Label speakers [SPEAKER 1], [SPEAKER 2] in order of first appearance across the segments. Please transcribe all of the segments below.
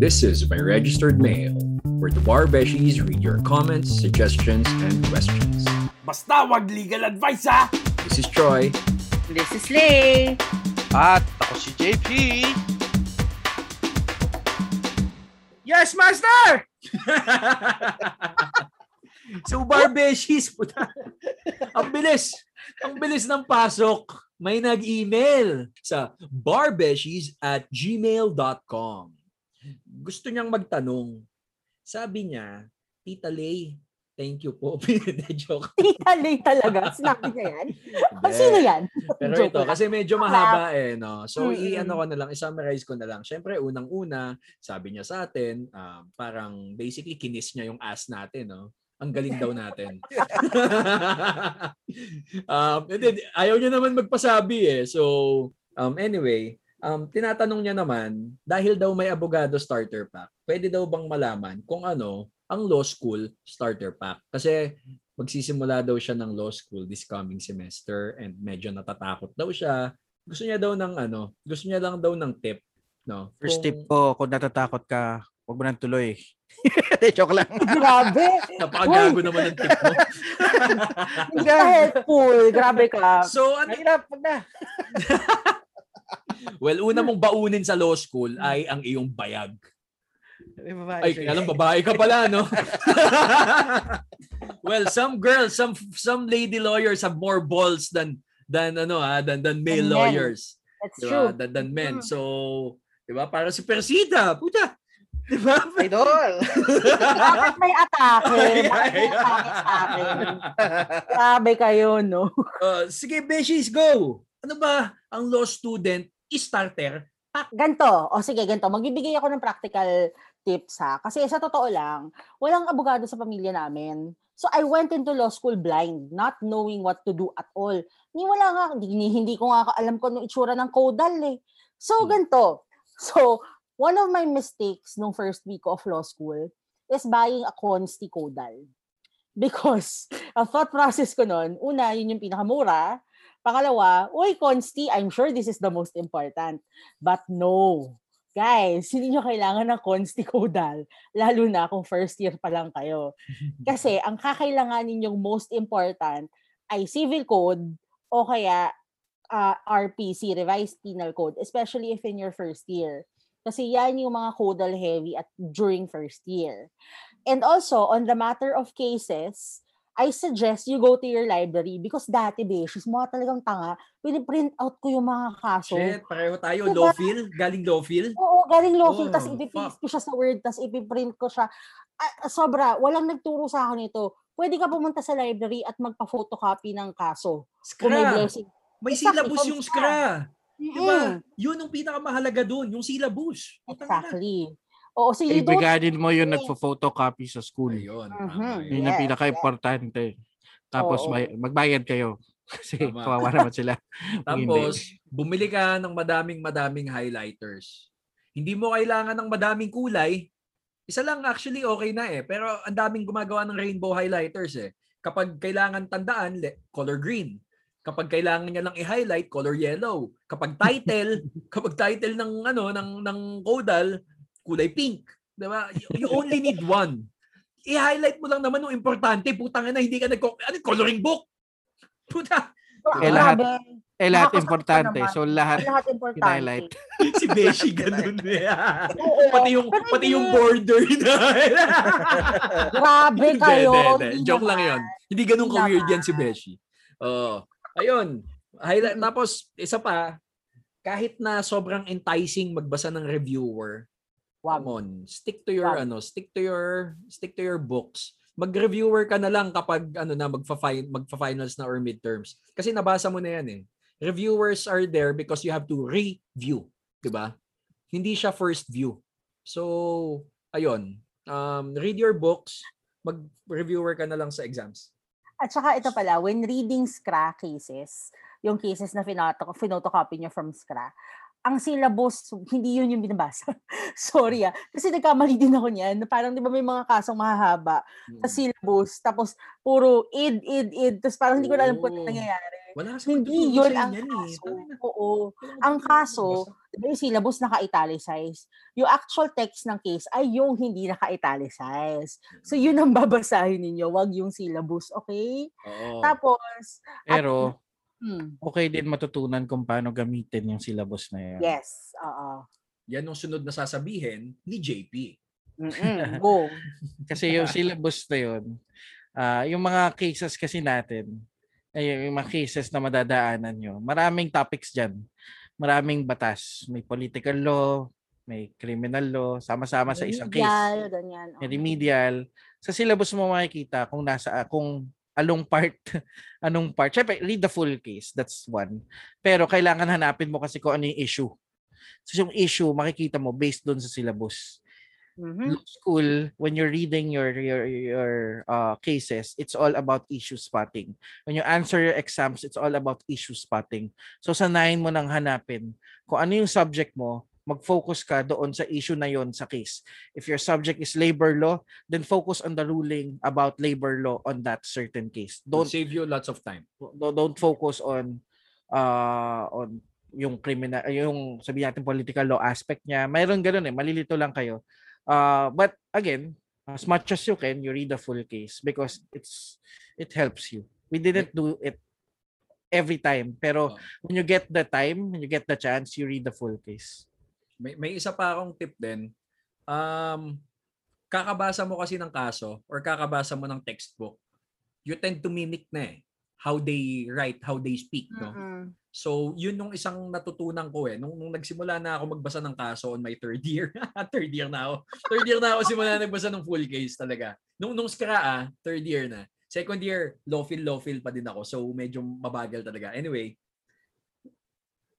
[SPEAKER 1] This is my registered mail, where the Bar Beshies read your comments, suggestions, and questions.
[SPEAKER 2] Basta wag legal advice ha!
[SPEAKER 1] This is Troy.
[SPEAKER 3] This is Lay.
[SPEAKER 4] At ako si JP.
[SPEAKER 2] Yes, master!
[SPEAKER 1] so Bar Beshies, puta. ang bilis. Ang bilis ng pasok. May nag-email sa barbeshies at gmail.com. Gusto niyang magtanong. Sabi niya, Tita Lay, thank you po. Joke.
[SPEAKER 3] Tita Lay talaga. Sinabi niya yan. O, sino yan?
[SPEAKER 1] Pero
[SPEAKER 3] Joke
[SPEAKER 1] ito,
[SPEAKER 3] lang.
[SPEAKER 1] kasi medyo mahaba eh, no? So,
[SPEAKER 3] Mm-mm.
[SPEAKER 1] i-ano ko na lang, i-summarize ko na lang. Siyempre, unang-una, sabi niya sa atin, um, parang basically kinis niya yung ass natin, no? Ang galing daw natin. um, and then, ayaw niya naman magpasabi eh. So, um, anyway, um, tinatanong niya naman, dahil daw may abogado starter pack, pwede daw bang malaman kung ano ang law school starter pack? Kasi magsisimula daw siya ng law school this coming semester and medyo natatakot daw siya. Gusto niya daw ng ano, gusto niya lang daw ng tip, no?
[SPEAKER 4] First
[SPEAKER 1] Kung-
[SPEAKER 4] tip ko, kung natatakot ka, huwag mo nang tuloy. Joke lang.
[SPEAKER 3] Grabe.
[SPEAKER 1] Napakagago naman ng tip mo.
[SPEAKER 3] Hindi ka helpful. Grabe ka.
[SPEAKER 1] so, ano,
[SPEAKER 4] Mahirap, na.
[SPEAKER 1] Well, una mong baunin sa law school ay ang iyong bayag.
[SPEAKER 4] May babae
[SPEAKER 1] Ay, lang babae ka pala, no? well, some girls, some some lady lawyers have more balls than than ano ah, than than male
[SPEAKER 3] Than
[SPEAKER 1] lawyers.
[SPEAKER 3] That's
[SPEAKER 1] Di
[SPEAKER 3] true.
[SPEAKER 1] Than, than men.
[SPEAKER 3] Mm.
[SPEAKER 1] So, 'di ba? Para si Persida, puta. 'Di ba?
[SPEAKER 4] Idol.
[SPEAKER 3] Bakit may atake?
[SPEAKER 1] Ay,
[SPEAKER 3] Bakit may
[SPEAKER 1] ay,
[SPEAKER 3] atake sa akin? Grabe kayo, no?
[SPEAKER 1] Uh, sige, Beshies, go! Ano ba ang law student starter?
[SPEAKER 3] Ganto. O sige, ganto. Magbibigay ako ng practical tips ha. Kasi sa totoo lang, walang abogado sa pamilya namin. So I went into law school blind, not knowing what to do at all. Ni wala nga, hindi, hindi ko nga alam kung anong itsura ng caudal eh. So
[SPEAKER 1] Hmm.
[SPEAKER 3] ganto. So, one of my mistakes nung first week of law school is buying a consti caudal. Because ang thought process ko nun, una, yun yung pinakamura. Pangalawa, uy, consti, I'm sure this is the most important. But no. Guys, hindi nyo kailangan ng consti caudal, lalo na kung first year pa lang kayo. Kasi ang kakailangan ninyong most important ay civil code o kaya ah, RPC, Revised Penal Code, especially if in your first year. Kasi yan yung mga caudal heavy at during first year. And also, on the matter of cases, I suggest you go to your library because dati, beses, mga talagang tanga, piniprint out ko yung mga kaso.
[SPEAKER 1] Shit, pareho tayo.
[SPEAKER 3] Diba?
[SPEAKER 1] Lawfil? Galing lawfil?
[SPEAKER 3] Oo, galing lawful,
[SPEAKER 1] Oh,
[SPEAKER 3] tas ipipaste ko siya sa Word, tas ipiprint ko siya. Ah, sobra, walang nagturo sa akin ito. Pwede ka pumunta sa library at magpa-photocopy ng kaso. Kung may blessing.
[SPEAKER 1] May syllabus yung skra. Diba?
[SPEAKER 3] Mm,
[SPEAKER 1] Yun ang pinakamahalaga dun, yung syllabus.
[SPEAKER 3] Exactly. Oo, so you.
[SPEAKER 4] Kaibiganin mo yung nagpo-photocopy sa school.
[SPEAKER 1] Ayun,
[SPEAKER 3] Mhm.
[SPEAKER 1] tama yun.
[SPEAKER 4] Ang
[SPEAKER 3] Yes,
[SPEAKER 4] pinaka-importante. Tapos
[SPEAKER 3] Oo.
[SPEAKER 4] may, magbayad kayo. Kasi
[SPEAKER 1] Tama.
[SPEAKER 4] kawawa naman sila.
[SPEAKER 1] Tapos, bumili ka ng madaming-madaming highlighters. Hindi mo kailangan ng madaming kulay. Isa lang actually okay na eh. Pero ang daming gumagawa ng rainbow highlighters eh. Kapag kailangan tandaan, le- color green. Kapag kailangan niya lang i-highlight, color yellow. Kapag title, kapag title ng ano ng ng caudal, kulay pink. 'Di ba? You, you only need one. I-highlight mo lang naman yung importante. Putang na hindi ka nag ano coloring book. Puta,
[SPEAKER 4] Eh, lahat-
[SPEAKER 3] Grabe.
[SPEAKER 4] Eh, lahat importante.
[SPEAKER 3] naman.
[SPEAKER 4] So, lahat
[SPEAKER 3] Lahat importante.
[SPEAKER 4] highlight.
[SPEAKER 1] si Beshi ganun eh.
[SPEAKER 3] Oo.
[SPEAKER 1] pati yung
[SPEAKER 3] Pero
[SPEAKER 1] pati
[SPEAKER 3] hindi.
[SPEAKER 1] yung border na.
[SPEAKER 3] Grabe kayo.
[SPEAKER 1] hindi, hindi.
[SPEAKER 3] hindi
[SPEAKER 1] Joke lang. 'yon. Hindi ganun ka-weird yan si Beshi. Oo. ayun. Highlight tapos isa pa kahit na sobrang enticing magbasa ng reviewer,
[SPEAKER 3] Wag.
[SPEAKER 1] come on, stick to your
[SPEAKER 3] Wag.
[SPEAKER 1] ano, stick to your stick to your books. Mag-reviewer ka na lang kapag ano na magfa-fin magfa-finals na or midterms. Kasi nabasa mo na yan eh. Reviewers are there because you have to review, 'di ba? Hindi siya first view. So, ayun. Um, read your books, mag-reviewer ka na lang sa exams.
[SPEAKER 3] At saka ito pala, when reading SCRA cases, yung cases na pinoto- finotocopy nyo from SCRA, ang syllabus, hindi yun yung binabasa. Sorry ah. Kasi nagkamali din ako niyan. Parang di ba may mga kasong mahahaba
[SPEAKER 1] Mm.
[SPEAKER 3] sa syllabus, tapos puro id, id, id. Tapos parang hindi ko na alam kung ano nangyayari.
[SPEAKER 1] Wala kasi
[SPEAKER 3] Hindi yun ang
[SPEAKER 1] inyan eh.
[SPEAKER 3] kaso.
[SPEAKER 1] Tangina.
[SPEAKER 3] Oo. Ang kaso, Diba yung syllabus naka-italicize. Yung actual text ng case ay yung hindi naka-italicize. So yun ang babasahin ninyo, wag yung syllabus, okay?
[SPEAKER 1] Oo.
[SPEAKER 3] Tapos,
[SPEAKER 4] Pero,
[SPEAKER 3] hmm,
[SPEAKER 4] okay din matutunan kung paano gamitin yung syllabus na yan.
[SPEAKER 3] yes, oo.
[SPEAKER 1] Yan yung sunod na sasabihin ni JP.
[SPEAKER 3] Mm-mm, go.
[SPEAKER 4] Kasi yung syllabus na yun, ah, yung mga cases kasi natin, ay yung mga cases na madadaanan nyo, maraming topics dyan. Maraming batas. May political law, may criminal law, sama-sama sa isang case.
[SPEAKER 3] Remedial, ganyan.
[SPEAKER 4] May
[SPEAKER 3] oo.
[SPEAKER 4] remedial. Sa syllabus mo makikita kung nasa kung along part anong part. Syempre, read the full case. That's one. Pero kailangan hanapin mo kasi kung ano yung issue. So yung issue makikita mo based doon sa syllabus.
[SPEAKER 3] Mhm.
[SPEAKER 4] Law school when you're reading your your your uh, cases, it's all about issue spotting. When you answer your exams, it's all about issue spotting. So sanayin mo nang hanapin kung ano yung subject mo, mag-focus ka doon sa issue na yon sa case. If your subject is labor law, then focus on the ruling about labor law on that certain case.
[SPEAKER 1] Don't
[SPEAKER 4] Don't
[SPEAKER 1] save you lots of time.
[SPEAKER 4] don't don't focus on uh on yung criminal yung sabi natin political law aspect niya. Mayroon ganoon eh, malilito lang kayo. Uh but again, as much as you can, you read the full case because it's it helps you. We didn't do it every time, pero
[SPEAKER 1] Oh.
[SPEAKER 4] when you get the time, when you get the chance, you read the full case.
[SPEAKER 1] May, may isa pa akong tip din. Um, kakabasa mo kasi ng kaso or kakabasa mo ng textbook, you tend to mimic na eh. How they write, how they speak, no?
[SPEAKER 3] Mm-mm.
[SPEAKER 1] So, yun nung isang natutunan ko eh. Nung, nung nagsimula na ako magbasa ng kaso on my third year. third year na ako. Third year na ako simula nagbasa ng full case talaga. Nung, nung skra ah, third year na. Second year, low feel, low feel pa din ako. So, medyo mabagal talaga. Anyway,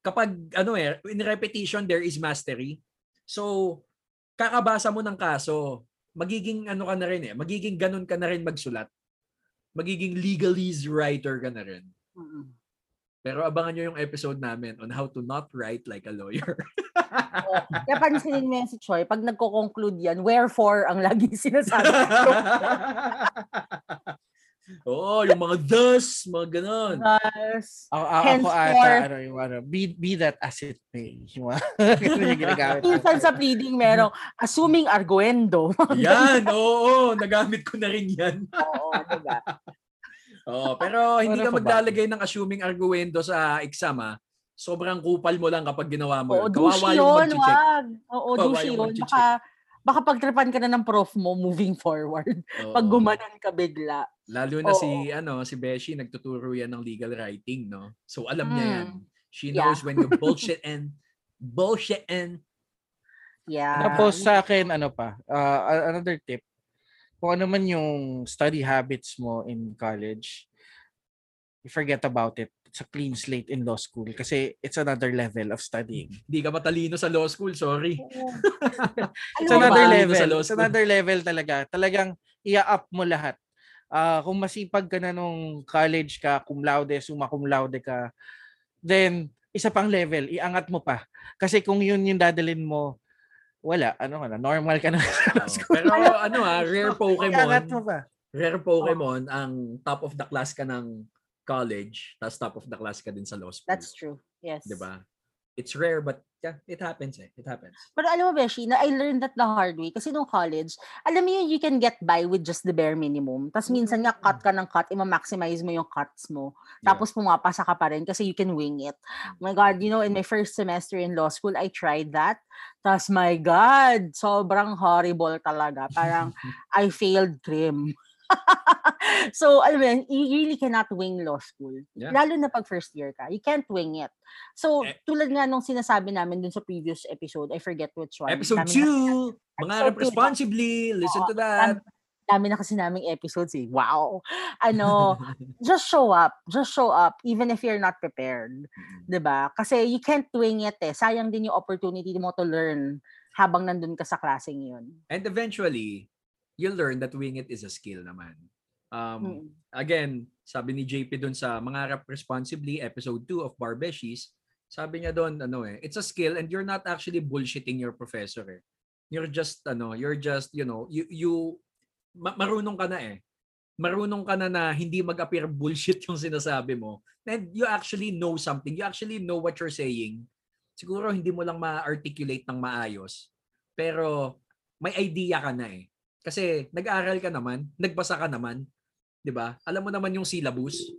[SPEAKER 1] kapag ano eh, in repetition, there is mastery. So, kakabasa mo ng kaso, magiging ano ka na rin eh, magiging ganun ka na rin magsulat. Magiging legalese writer ka na rin.
[SPEAKER 3] Mm-mm.
[SPEAKER 1] Pero abangan nyo yung episode namin on how to not write like a lawyer.
[SPEAKER 3] Oo. Kaya pansinin mo yan si Choi, pag nagko-conclude yan, wherefore ang lagi sinasabi.
[SPEAKER 1] Oo, yung mga thus, mga ganon.
[SPEAKER 3] Yes.
[SPEAKER 4] Ako, ako
[SPEAKER 3] Henceforth-
[SPEAKER 4] ata, ano, yung ano, be, be that as it may. Yung mga yung ginagamit.
[SPEAKER 3] Minsan sa pleading merong assuming arguendo.
[SPEAKER 1] Yan, oo, nagamit ko na rin yan.
[SPEAKER 3] Oo, diba?
[SPEAKER 1] Oo, pero hindi ka maglalagay ng assuming arguendo sa exam ah. Sobrang kupal mo lang kapag ginawa mo.
[SPEAKER 3] Oo,
[SPEAKER 1] yun. Kawawa yung
[SPEAKER 3] yun,
[SPEAKER 1] mag-check.
[SPEAKER 3] wag. Oo, douche
[SPEAKER 1] yung
[SPEAKER 3] yun. Baka, baka pagtripan ka na ng prof mo moving forward. Pag
[SPEAKER 1] Oo.
[SPEAKER 3] gumanon ka bigla.
[SPEAKER 1] Lalo na
[SPEAKER 3] Oo.
[SPEAKER 1] si ano si Beshi nagtuturo yan ng legal writing, no? So alam niya
[SPEAKER 3] Mm.
[SPEAKER 1] yan. She
[SPEAKER 3] Yeah.
[SPEAKER 1] knows when you bullshit and bullshit and
[SPEAKER 3] Yeah.
[SPEAKER 4] Tapos sa akin, ano pa, uh, another tip, kung ano man yung study habits mo in college, you forget about it. It's a clean slate in law school kasi it's another level of studying.
[SPEAKER 1] Hindi ka matalino sa law school, sorry.
[SPEAKER 3] Oo.
[SPEAKER 4] It's another
[SPEAKER 1] level. sa
[SPEAKER 4] level.
[SPEAKER 1] law
[SPEAKER 4] It's
[SPEAKER 1] school.
[SPEAKER 4] another level talaga. Talagang i-up mo lahat. Ah, kung masipag ka na nung college ka, cum laude, summa cum laude ka, then isa pang level, iangat mo pa. Kasi kung yun yung dadalin mo, wala, ano ka na, normal ka na.
[SPEAKER 1] Oo. Pero ano ah, rare
[SPEAKER 4] iangat mo
[SPEAKER 1] Pokemon,
[SPEAKER 4] pa.
[SPEAKER 1] rare Pokemon ang top of the class ka ng college, tapos top of the class ka din sa law school.
[SPEAKER 3] That's true. Yes.
[SPEAKER 1] 'Di ba? It's rare but yeah, it happens eh. It happens.
[SPEAKER 3] Pero alam mo, Beshi, na I learned that the hard way. Kasi nung college, alam mo yun, you can get by with just the bare minimum. Tapos minsan nga, cut ka ng cut, i-maximize mo yung cuts mo.
[SPEAKER 1] Yeah.
[SPEAKER 3] Tapos pumapasa ka pa rin kasi you can wing it. Oh my God, you know, in my first semester in law school, I tried that. Tapos, my God, sobrang horrible talaga. Parang, I failed crim. so, alam mo yun, you really cannot wing law school.
[SPEAKER 1] Yeah.
[SPEAKER 3] Lalo na pag first year ka. You can't wing it. So,
[SPEAKER 1] Eh.
[SPEAKER 3] tulad nga nung sinasabi namin dun sa previous episode, I forget which one.
[SPEAKER 1] Episode
[SPEAKER 3] Dami na-
[SPEAKER 1] 2, Mangarap
[SPEAKER 3] two.
[SPEAKER 1] responsibly, listen to that.
[SPEAKER 3] Dami na kasi naming episodes eh. Wow. Ano, just show up. Just show up even if you're not prepared. ba? Kasi you can't wing it eh. Sayang din yung opportunity mo to learn habang nandun ka sa klaseng yun.
[SPEAKER 1] And eventually, you'll learn that wing it is a skill naman. Um, again, sabi ni JP dun sa Mangarap Responsibly, episode 2 of Barbeshies, sabi niya doon, ano eh, it's a skill and you're not actually bullshitting your professor eh. You're just, ano, you're just, you know, you, you ma- marunong ka na eh. Marunong ka na na hindi mag-appear bullshit yung sinasabi mo. And you actually know something. You actually know what you're saying. siguro hindi mo lang ma-articulate ng maayos, pero may idea ka na eh. Kasi nag-aral ka naman, nagbasa ka naman, 'di ba? Alam mo naman yung syllabus,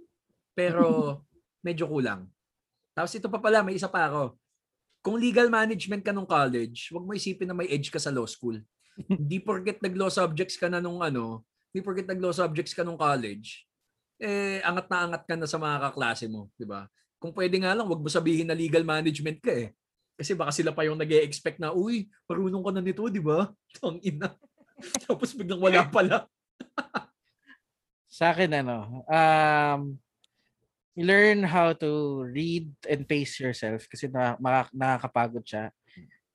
[SPEAKER 1] pero medyo kulang. Tapos ito pa pala, may isa pa ako. Kung legal management ka nung college, wag mo isipin na may edge ka sa law school. Hindi porket nag-law subjects ka na nung ano, hindi porket nag-law subjects ka nung college, eh angat na angat ka na sa mga kaklase mo, 'di ba? Kung pwede nga lang, wag mo sabihin na legal management ka eh. Kasi baka sila pa yung nag expect na, uy, marunong ka na nito, di ba? Tang ina. Tapos biglang wala pala.
[SPEAKER 4] Sa akin ano, um learn how to read and pace yourself kasi na, maka- nakakapagod siya.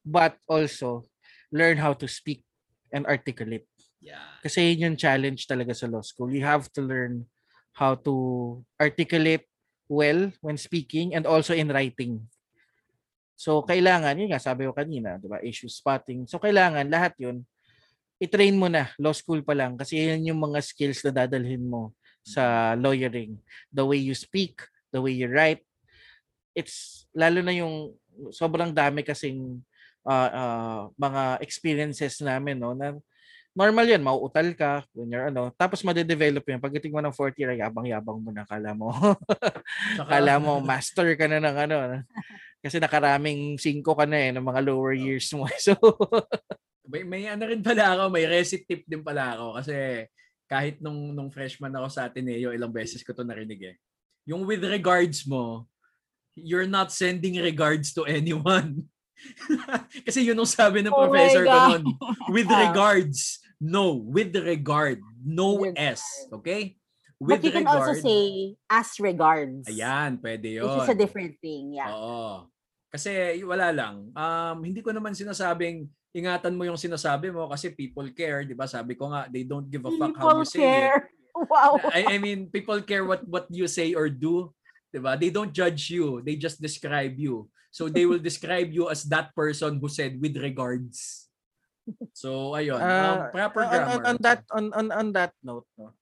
[SPEAKER 4] But also learn how to speak and articulate.
[SPEAKER 1] Yeah.
[SPEAKER 4] Kasi yun yung challenge talaga sa law school. You have to learn how to articulate well when speaking and also in writing. So kailangan, yun nga sabi ko kanina, 'di ba? Issue spotting. So kailangan lahat 'yun i-train mo na law school pa lang kasi yan yung mga skills na dadalhin mo sa lawyering. The way you speak, the way you write. It's lalo na yung sobrang dami kasing ah, ah, mga experiences namin no na normal yan, mauutal ka when you're ano, tapos madedevelop yan. Pagdating mo ng fourth year, ay yabang-yabang mo na, kala mo. Kala mo, master ka na ng ano. Kasi nakaraming singko ka na eh, ng mga lower years mo. So,
[SPEAKER 1] may, may ano rin pala ako, may recipe tip din pala ako kasi kahit nung nung freshman ako sa Ateneo, ilang beses ko to narinig eh. Yung with regards mo, you're not sending regards to anyone. kasi yun ang sabi ng
[SPEAKER 3] Oh
[SPEAKER 1] professor ko nun. With regards. No, with regard. No
[SPEAKER 3] With
[SPEAKER 1] S. Okay? With
[SPEAKER 3] But you can also say as regards.
[SPEAKER 1] Ayan, pwede yun.
[SPEAKER 3] Which is a different thing, yeah.
[SPEAKER 1] Oo. Kasi wala lang. Um, hindi ko naman sinasabing ingatan mo yung sinasabi mo kasi people care, 'di ba? Sabi ko nga, they don't give a fuck how you say
[SPEAKER 3] care. Wow.
[SPEAKER 1] it. I, I mean, people care what what you say or do, 'di ba? They don't judge you, they just describe you. So they will describe you as that person who said with regards. So ayun, um,
[SPEAKER 4] uh,
[SPEAKER 1] proper
[SPEAKER 4] on,
[SPEAKER 1] grammar.
[SPEAKER 4] on, on that on, on on that note, no,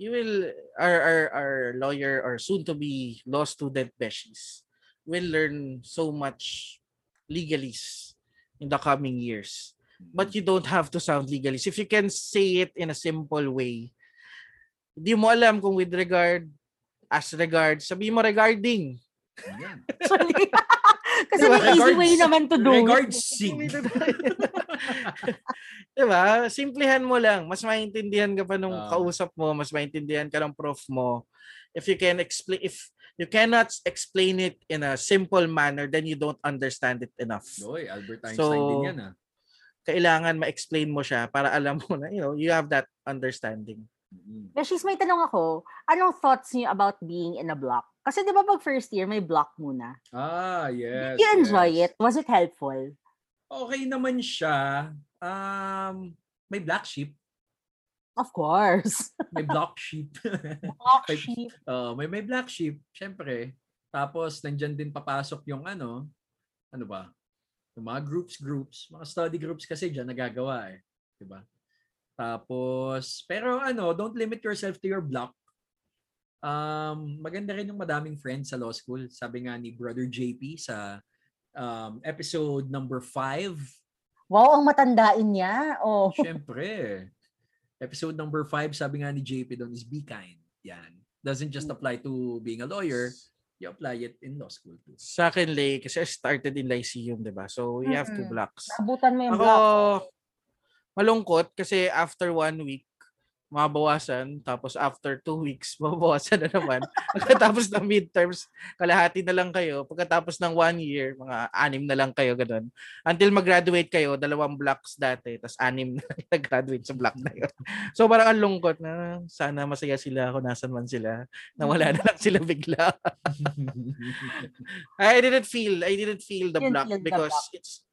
[SPEAKER 4] you will our our, our lawyer or soon to be law student beshies will learn so much legalese in the coming years. But you don't have to sound legalese. If you can say it in a simple way, hindi mo alam kung with regard, as regard, sabi mo regarding.
[SPEAKER 3] Actually. Kasi
[SPEAKER 1] Diba?
[SPEAKER 3] may easy
[SPEAKER 1] Regards-
[SPEAKER 3] way naman to do. it.
[SPEAKER 1] Regards sing.
[SPEAKER 4] diba? Simplihan mo lang. Mas maintindihan ka pa nung
[SPEAKER 1] Ah.
[SPEAKER 4] kausap mo, mas maintindihan ka ng prof mo. If you can explain, if you cannot explain it in a simple manner, then you don't understand it enough.
[SPEAKER 1] Oy, Albert Einstein
[SPEAKER 4] So,
[SPEAKER 1] din yan ah.
[SPEAKER 4] Kailangan ma-explain mo siya para alam mo na, you know, you have that understanding.
[SPEAKER 1] Mm.
[SPEAKER 3] Beshies, may tanong ako. Anong thoughts niyo about being in a block? Kasi di ba pag first year, may block muna.
[SPEAKER 1] Ah, yes.
[SPEAKER 3] Did you enjoy
[SPEAKER 1] yes.
[SPEAKER 3] it? Was it helpful?
[SPEAKER 1] okay naman siya. Um, may black sheep.
[SPEAKER 3] Of course.
[SPEAKER 1] May black sheep.
[SPEAKER 3] Block
[SPEAKER 1] May-
[SPEAKER 3] sheep.
[SPEAKER 1] uh, may may black sheep, syempre. Tapos nandiyan din papasok yung ano, ano ba? Yung mga groups groups, mga study groups kasi diyan nagagawa eh, 'di ba? Tapos pero ano, don't limit yourself to your block. Um, maganda rin yung madaming friends sa law school. Sabi nga ni Brother JP sa um, episode number 5
[SPEAKER 3] Wow, ang matandain niya. Oh.
[SPEAKER 1] Siyempre. Episode number 5, sabi nga ni JP doon is be kind. Yan. Doesn't just apply to being a lawyer, you apply it in law school too.
[SPEAKER 4] Sa akin, Lay, kasi I started in Lyceum, di ba? So, you have two blocks.
[SPEAKER 3] Nabutan mo yung
[SPEAKER 4] Ako,
[SPEAKER 3] block.
[SPEAKER 4] malungkot kasi after one week, mabawasan. Tapos after two weeks, mabawasan na naman. Pagkatapos ng midterms, kalahati na lang kayo. Pagkatapos ng one year, mga anim na lang kayo, ganun. Until mag-graduate kayo, dalawang blocks dati, tapos anim na nag-graduate sa block na yun. So parang ang lungkot na sana masaya sila kung nasan man sila. Nawala na lang sila bigla. I didn't feel, I didn't feel the block
[SPEAKER 3] the
[SPEAKER 4] because
[SPEAKER 3] block.
[SPEAKER 4] it's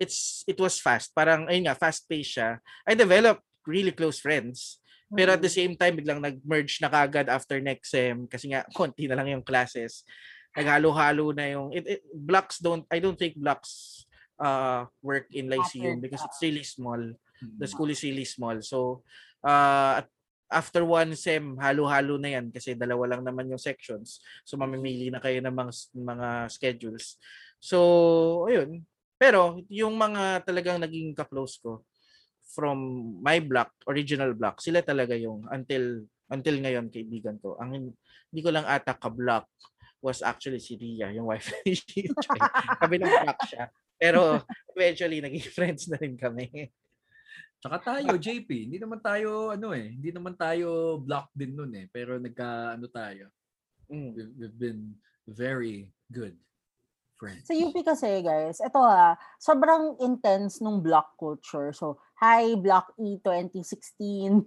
[SPEAKER 4] it's it was fast. Parang ayun nga, fast paced siya. I developed really close friends. Pero at the
[SPEAKER 3] Mm.
[SPEAKER 4] same time, biglang nag-merge na kagad after next sem kasi nga konti na lang yung classes. Naghalo-halo na yung it, it, blocks don't I don't think blocks uh work in Lyceum because it's really small.
[SPEAKER 1] Mm.
[SPEAKER 4] The school is really small. So uh at- after one sem, halo-halo na yan kasi dalawa lang naman yung sections. So mamimili na kayo ng mga mga schedules. So, ayun. Pero yung mga talagang naging ka-close ko from my block, original block, sila talaga yung until until ngayon kaibigan ko. Ang hindi ko lang ata ka-block was actually si Ria, yung wife ni Gio. Kabilang block siya. Pero eventually naging friends na rin kami.
[SPEAKER 1] Tsaka tayo, JP, hindi naman tayo, ano eh, hindi naman tayo block din nun eh. Pero nagka, ano tayo,
[SPEAKER 4] Mm.
[SPEAKER 1] we've, we've been very good friends.
[SPEAKER 3] Sa UP kasi guys, ito ha, sobrang intense nung block culture. So, hi, Block E 2016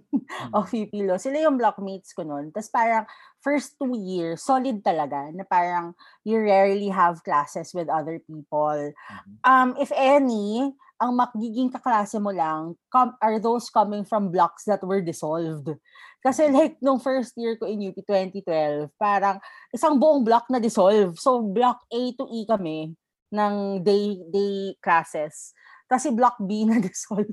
[SPEAKER 3] of UP Law. Sila yung blockmates ko nun. Tapos parang first two years, solid talaga na parang you rarely have classes with other people.
[SPEAKER 1] Mhm.
[SPEAKER 3] Um, if any, ang magiging kaklase mo lang com- are those coming from blocks that were dissolved. Kasi like, nung first year ko in UP 2012, parang isang buong block na dissolve. So, block A to E kami ng day day classes. Kasi block B na dissolve.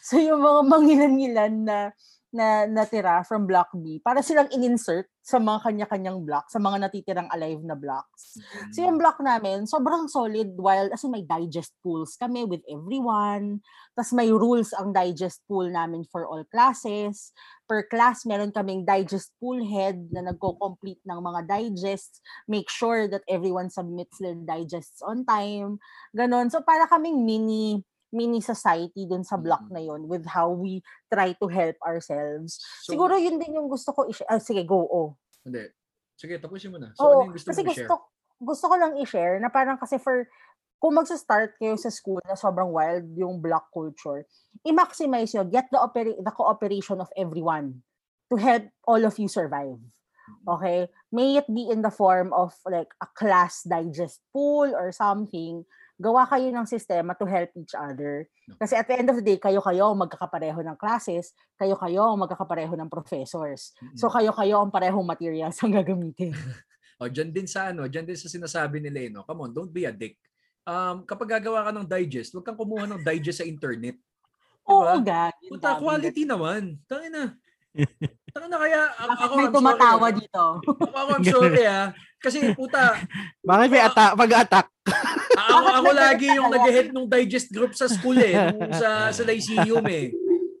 [SPEAKER 3] So, yung mga mangilan-ngilan na na natira from block B, para silang in-insert sa mga kanya-kanyang block, sa mga natitirang alive na blocks. So yung block namin, sobrang solid while as in may digest pools kami with everyone. Tapos may rules ang digest pool namin for all classes. Per class, meron kaming digest pool head na nagko-complete ng mga digests. Make sure that everyone submits their digests on time. Ganon. So para kaming mini mini society dun sa block
[SPEAKER 1] Mhm.
[SPEAKER 3] na yon with how we try to help ourselves.
[SPEAKER 1] So,
[SPEAKER 3] Siguro yun din yung gusto ko i-share. Ah, sige, go. Oh.
[SPEAKER 1] Hindi. Sige, tapusin mo na. So, ano
[SPEAKER 3] Oo,
[SPEAKER 1] yung gusto
[SPEAKER 3] kasi
[SPEAKER 1] mo i-share?
[SPEAKER 3] gusto, gusto ko lang i-share na parang kasi for, kung magsa-start kayo sa school na sobrang wild yung block culture, i-maximize nyo, get the, opera- the cooperation of everyone to help all of you survive. Okay? May it be in the form of like a class digest pool or something. Gawa kayo ng sistema to help each other. Kasi at the end of the day, kayo-kayo ang magkakapareho ng classes, kayo-kayo ang magkakapareho ng professors. So kayo-kayo ang parehong materials ang gagamitin.
[SPEAKER 1] O, dyan din sa ano, dyan din sa sinasabi ni Leno, come on, don't be a dick. Um, kapag gagawa ka ng digest, huwag kang kumuha ng digest sa internet.
[SPEAKER 3] Oo,
[SPEAKER 1] Diba?
[SPEAKER 3] gagi.
[SPEAKER 1] Puta, quality naman. Tangin na. Tangin na kaya, ako,
[SPEAKER 3] Bakit
[SPEAKER 1] ako
[SPEAKER 3] may
[SPEAKER 1] I'm
[SPEAKER 3] tumatawa
[SPEAKER 1] sorry.
[SPEAKER 3] dito?
[SPEAKER 1] Ako, ako, I'm sorry ah. Kasi puta,
[SPEAKER 4] Bakit may ata pag-attack?
[SPEAKER 1] ako, ako lagi yung nag-head nung digest group sa school eh, sa, sa Lyceum eh.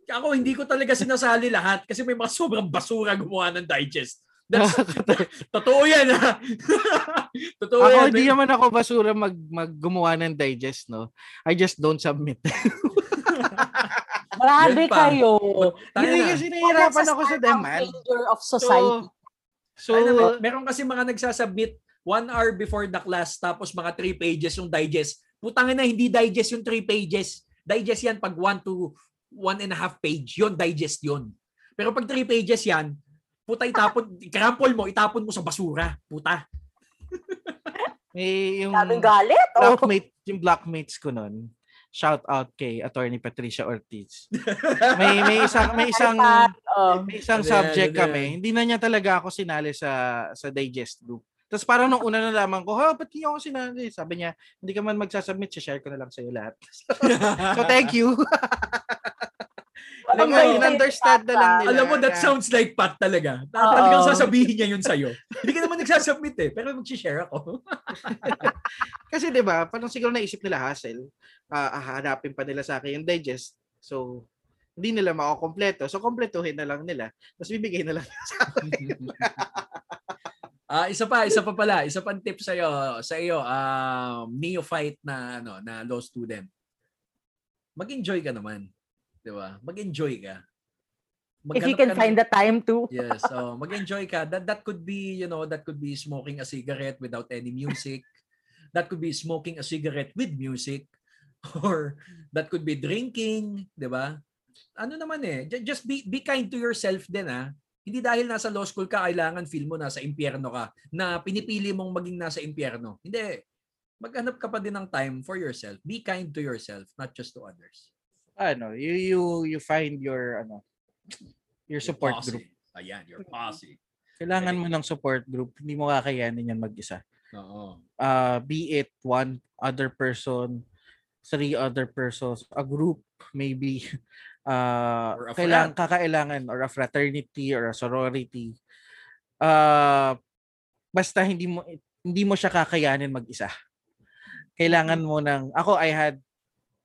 [SPEAKER 1] Ako hindi ko talaga sinasali lahat kasi may mga sobrang basura gumawa ng digest. That's, totoo yan ha. totoo
[SPEAKER 4] ako,
[SPEAKER 1] yan.
[SPEAKER 4] hindi naman ako basura mag, mag gumawa ng digest, no? I just don't submit.
[SPEAKER 3] Grabe kayo.
[SPEAKER 1] Tayo
[SPEAKER 4] Hindi
[SPEAKER 1] na.
[SPEAKER 4] kasi nahihirapan ako sa demand.
[SPEAKER 3] of society.
[SPEAKER 4] So,
[SPEAKER 1] Ano, mer- meron kasi mga nagsasubmit one hour before the class tapos mga three pages yung digest. Putangin na hindi digest yung three pages. Digest yan pag one to one and a half page. Yon digest yon. Pero pag three pages yan, puta itapon, crample mo, itapon mo sa basura. Puta.
[SPEAKER 4] may yung
[SPEAKER 3] Daming galit. Oh.
[SPEAKER 4] blockmate, yung blockmates ko nun, shout out kay Attorney Patricia Ortiz. May may isang may isang
[SPEAKER 3] Um,
[SPEAKER 4] may isang
[SPEAKER 1] Ano
[SPEAKER 4] subject
[SPEAKER 1] ano
[SPEAKER 4] kami. Hindi na niya talaga ako sinali sa sa digest group. Tapos parang nung una na lamang ko, ha, ba't hindi ako sinali? Sabi niya, hindi ka man magsasubmit, share ko na lang sa'yo lahat. so, thank you. Alam mo, in-understand na lang nila.
[SPEAKER 1] Alam mo, that sounds like Pat talaga. Talagang sasabihin niya yun sa'yo. Hindi ka naman nagsasubmit eh, pero mag-share ako.
[SPEAKER 4] Kasi 'di ba, parang siguro naisip nila hassle, ah hahanapin pa nila sa akin yung digest. So hindi nila makokompleto. So kompletuhin na lang nila. Tapos bibigay na lang sa akin.
[SPEAKER 1] Ah, isa pa, isa pa pala, isa pang tip sa iyo, sa iyo, um, neophyte na ano, na law student. Mag-enjoy ka naman, 'di ba? Mag-enjoy ka.
[SPEAKER 3] if you can find the time to.
[SPEAKER 1] Yes, so mag-enjoy ka. That that could be, you know, that could be smoking a cigarette without any music. that could be smoking a cigarette with music or that could be drinking, 'di ba? Ano naman eh, ju- just be be kind to yourself din ah. Hindi dahil nasa law school ka kailangan feel mo nasa impyerno ka na pinipili mong maging nasa impyerno. Hindi. Maghanap ka pa din ng time for yourself. Be kind to yourself, not just to others.
[SPEAKER 4] Ano, you you you find your ano, your
[SPEAKER 1] Your
[SPEAKER 4] support
[SPEAKER 1] posse.
[SPEAKER 4] group.
[SPEAKER 1] Ayan, your posse.
[SPEAKER 4] Kailangan mo ng support group. Hindi mo kakayanin yan mag-isa.
[SPEAKER 1] Oo.
[SPEAKER 4] Uh, be it one other person, three other persons, a group maybe uh
[SPEAKER 1] Or a
[SPEAKER 4] kailangan
[SPEAKER 1] frat.
[SPEAKER 4] kakailangan or a fraternity or a sorority. Uh basta hindi mo hindi mo siya kakayanin mag-isa. kailangan mo ng, ako I had,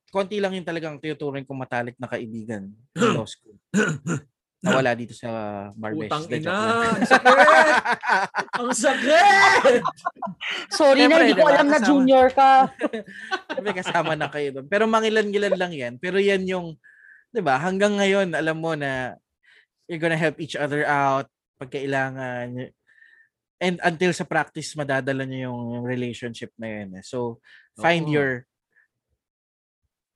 [SPEAKER 4] konti lang yung talagang tinuturing kong matalik na kaibigan in law school. Nawala dito sa Barbesh.
[SPEAKER 1] Putang
[SPEAKER 4] De,
[SPEAKER 1] ina. Ang sakit! Ang sakit!
[SPEAKER 3] Sorry na,
[SPEAKER 4] Siyempre,
[SPEAKER 3] hindi ko
[SPEAKER 4] diba?
[SPEAKER 3] alam na
[SPEAKER 4] Kasama-
[SPEAKER 3] junior ka.
[SPEAKER 4] May kasama na kayo doon. Pero mangilan-gilan lang yan. Pero yan yung, di ba, hanggang ngayon, alam mo na you're gonna help each other out pag kailangan. And until sa practice, madadala niyo yung relationship na yun. eh. So, find
[SPEAKER 1] Oo.
[SPEAKER 4] your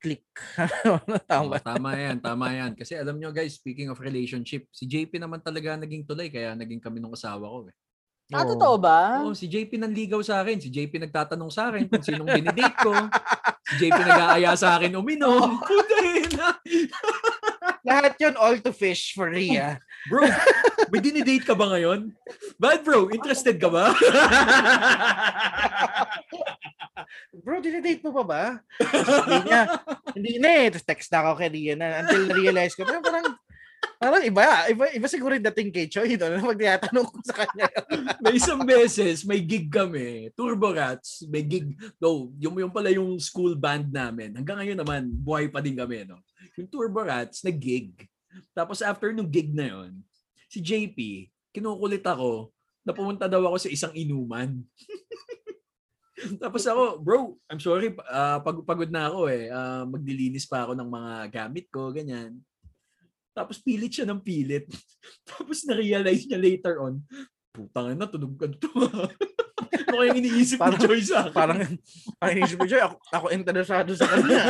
[SPEAKER 4] click. Tama.
[SPEAKER 1] Oo, tama yan, tama yan. Kasi alam nyo guys, speaking of relationship, si JP naman talaga naging tulay kaya naging kami nung asawa ko. Eh.
[SPEAKER 3] Ah,
[SPEAKER 4] Oo.
[SPEAKER 3] totoo ba?
[SPEAKER 1] Oo, si JP nanligaw sa akin. Si JP nagtatanong sa akin kung sinong dinidate ko. Si JP nag-aaya sa akin uminom.
[SPEAKER 4] Lahat yun all to fish for Ria.
[SPEAKER 1] bro, may dinidate ka ba ngayon? Bad bro, interested ka ba?
[SPEAKER 4] Bro, dinidate mo pa ba? hindi niya. Hindi na eh. Tapos text na ako kay Ria na until na-realize ko. Parang, parang iba. Iba, iba siguro yung dating kay Choi. No? Pag tinatanong ko sa kanya.
[SPEAKER 1] may isang beses, may gig kami. Turbo Rats, may gig. No, yung, yung pala yung school band namin. Hanggang ngayon naman, buhay pa din kami. No? Yung Turbo Rats, nag-gig. Tapos after nung gig na yon, si JP, kinukulit ako na pumunta daw ako sa isang inuman. Tapos ako, bro, I'm sorry, ah, pag pagod na ako eh. Ah, maglilinis pa ako ng mga gamit ko, ganyan. Tapos pilit siya ng pilit. Tapos na-realize niya later on, putang na, tunog ka to. ano kayang iniisip
[SPEAKER 4] Parang-
[SPEAKER 1] ni Joy sa akin?
[SPEAKER 4] parang, parang inisip ko, Joy, ako, ako interesado sa kanya.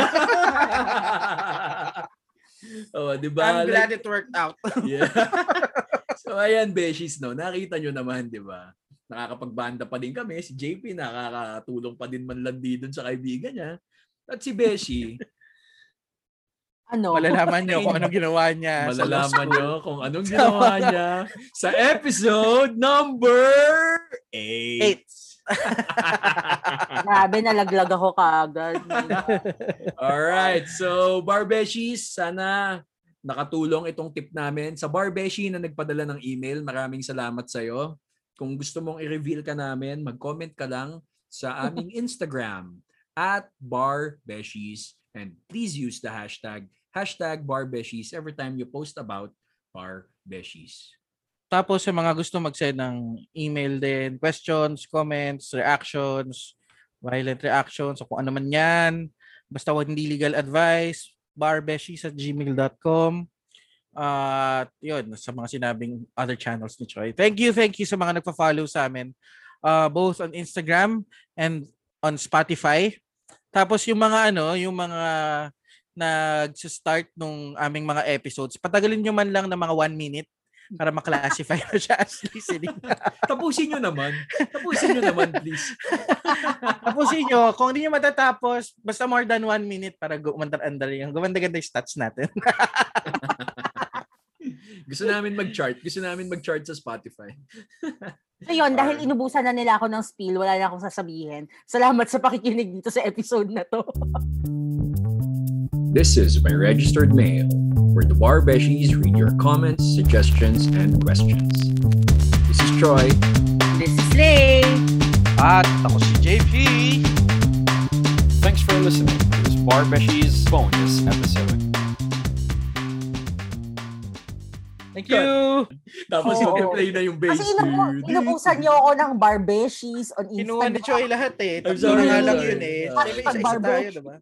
[SPEAKER 1] oh, di ba?
[SPEAKER 4] I'm glad it worked out.
[SPEAKER 1] Yeah. so ayan, Beshies, no? Nakita nyo naman, di ba? Nakakapagbanda pa din kami. Si JP nakakatulong pa din man lang din dun sa kaibigan niya. At si Beshi,
[SPEAKER 3] Ano?
[SPEAKER 4] Malalaman niyo kung anong ginawa niya.
[SPEAKER 1] malalaman nyo kung anong ginawa niya sa episode number 8.
[SPEAKER 4] Eight.
[SPEAKER 3] Grabe, nalaglag ako kaagad.
[SPEAKER 1] Alright, so Barbeshies, sana nakatulong itong tip namin. Sa Barbeshi na nagpadala ng email, maraming salamat sa'yo. Kung gusto mong i-reveal ka namin, mag-comment ka lang sa aming Instagram at Barbeshies and please use the hashtag hashtag Barbeshies every time you post about Barbeshies.
[SPEAKER 4] Tapos sa mga gusto mag-send ng email din, questions, comments, reactions, violent reactions, o kung ano man yan. Basta wag hindi legal advice, barbeshies at gmail.com. At yun, sa mga sinabing other channels ni Choi. Thank you, thank you sa mga nagpa-follow sa amin. Uh, both on Instagram and on Spotify. Tapos yung mga ano, yung mga nag-start nung aming mga episodes, patagalin nyo man lang ng mga one minute para maklasify na siya as listening.
[SPEAKER 1] Tapusin nyo naman. Tapusin nyo naman, please.
[SPEAKER 4] Tapusin nyo, kung hindi nyo matatapos, basta more than one minute para gumandar-andar yung gumanda-ganda yung stats natin.
[SPEAKER 1] Gusto namin mag-chart. Gusto namin mag-chart sa Spotify.
[SPEAKER 3] Ayun, dahil inubusan na nila ako ng spiel, wala na akong sasabihin. Salamat sa pakikinig dito sa episode na to.
[SPEAKER 1] This is my registered mail, where the Barbeshies read your comments, suggestions, and questions. This is Troy.
[SPEAKER 3] This is Lay.
[SPEAKER 2] At ako si JP.
[SPEAKER 5] Thanks for listening to this Barbeshies bonus episode.
[SPEAKER 4] Thank you!
[SPEAKER 1] Tapos
[SPEAKER 3] Oo.
[SPEAKER 1] mag-play na yung bass.
[SPEAKER 3] Kasi inubu- inubusan niyo ako ng barbeshies on
[SPEAKER 4] Kinuha ni
[SPEAKER 3] Instagram.
[SPEAKER 4] Choi lahat eh.
[SPEAKER 1] I'm sorry, I'm
[SPEAKER 4] lang yun eh.
[SPEAKER 3] Sorry,
[SPEAKER 4] Di ba isa-isa
[SPEAKER 3] pag-barbesh.
[SPEAKER 4] tayo, diba?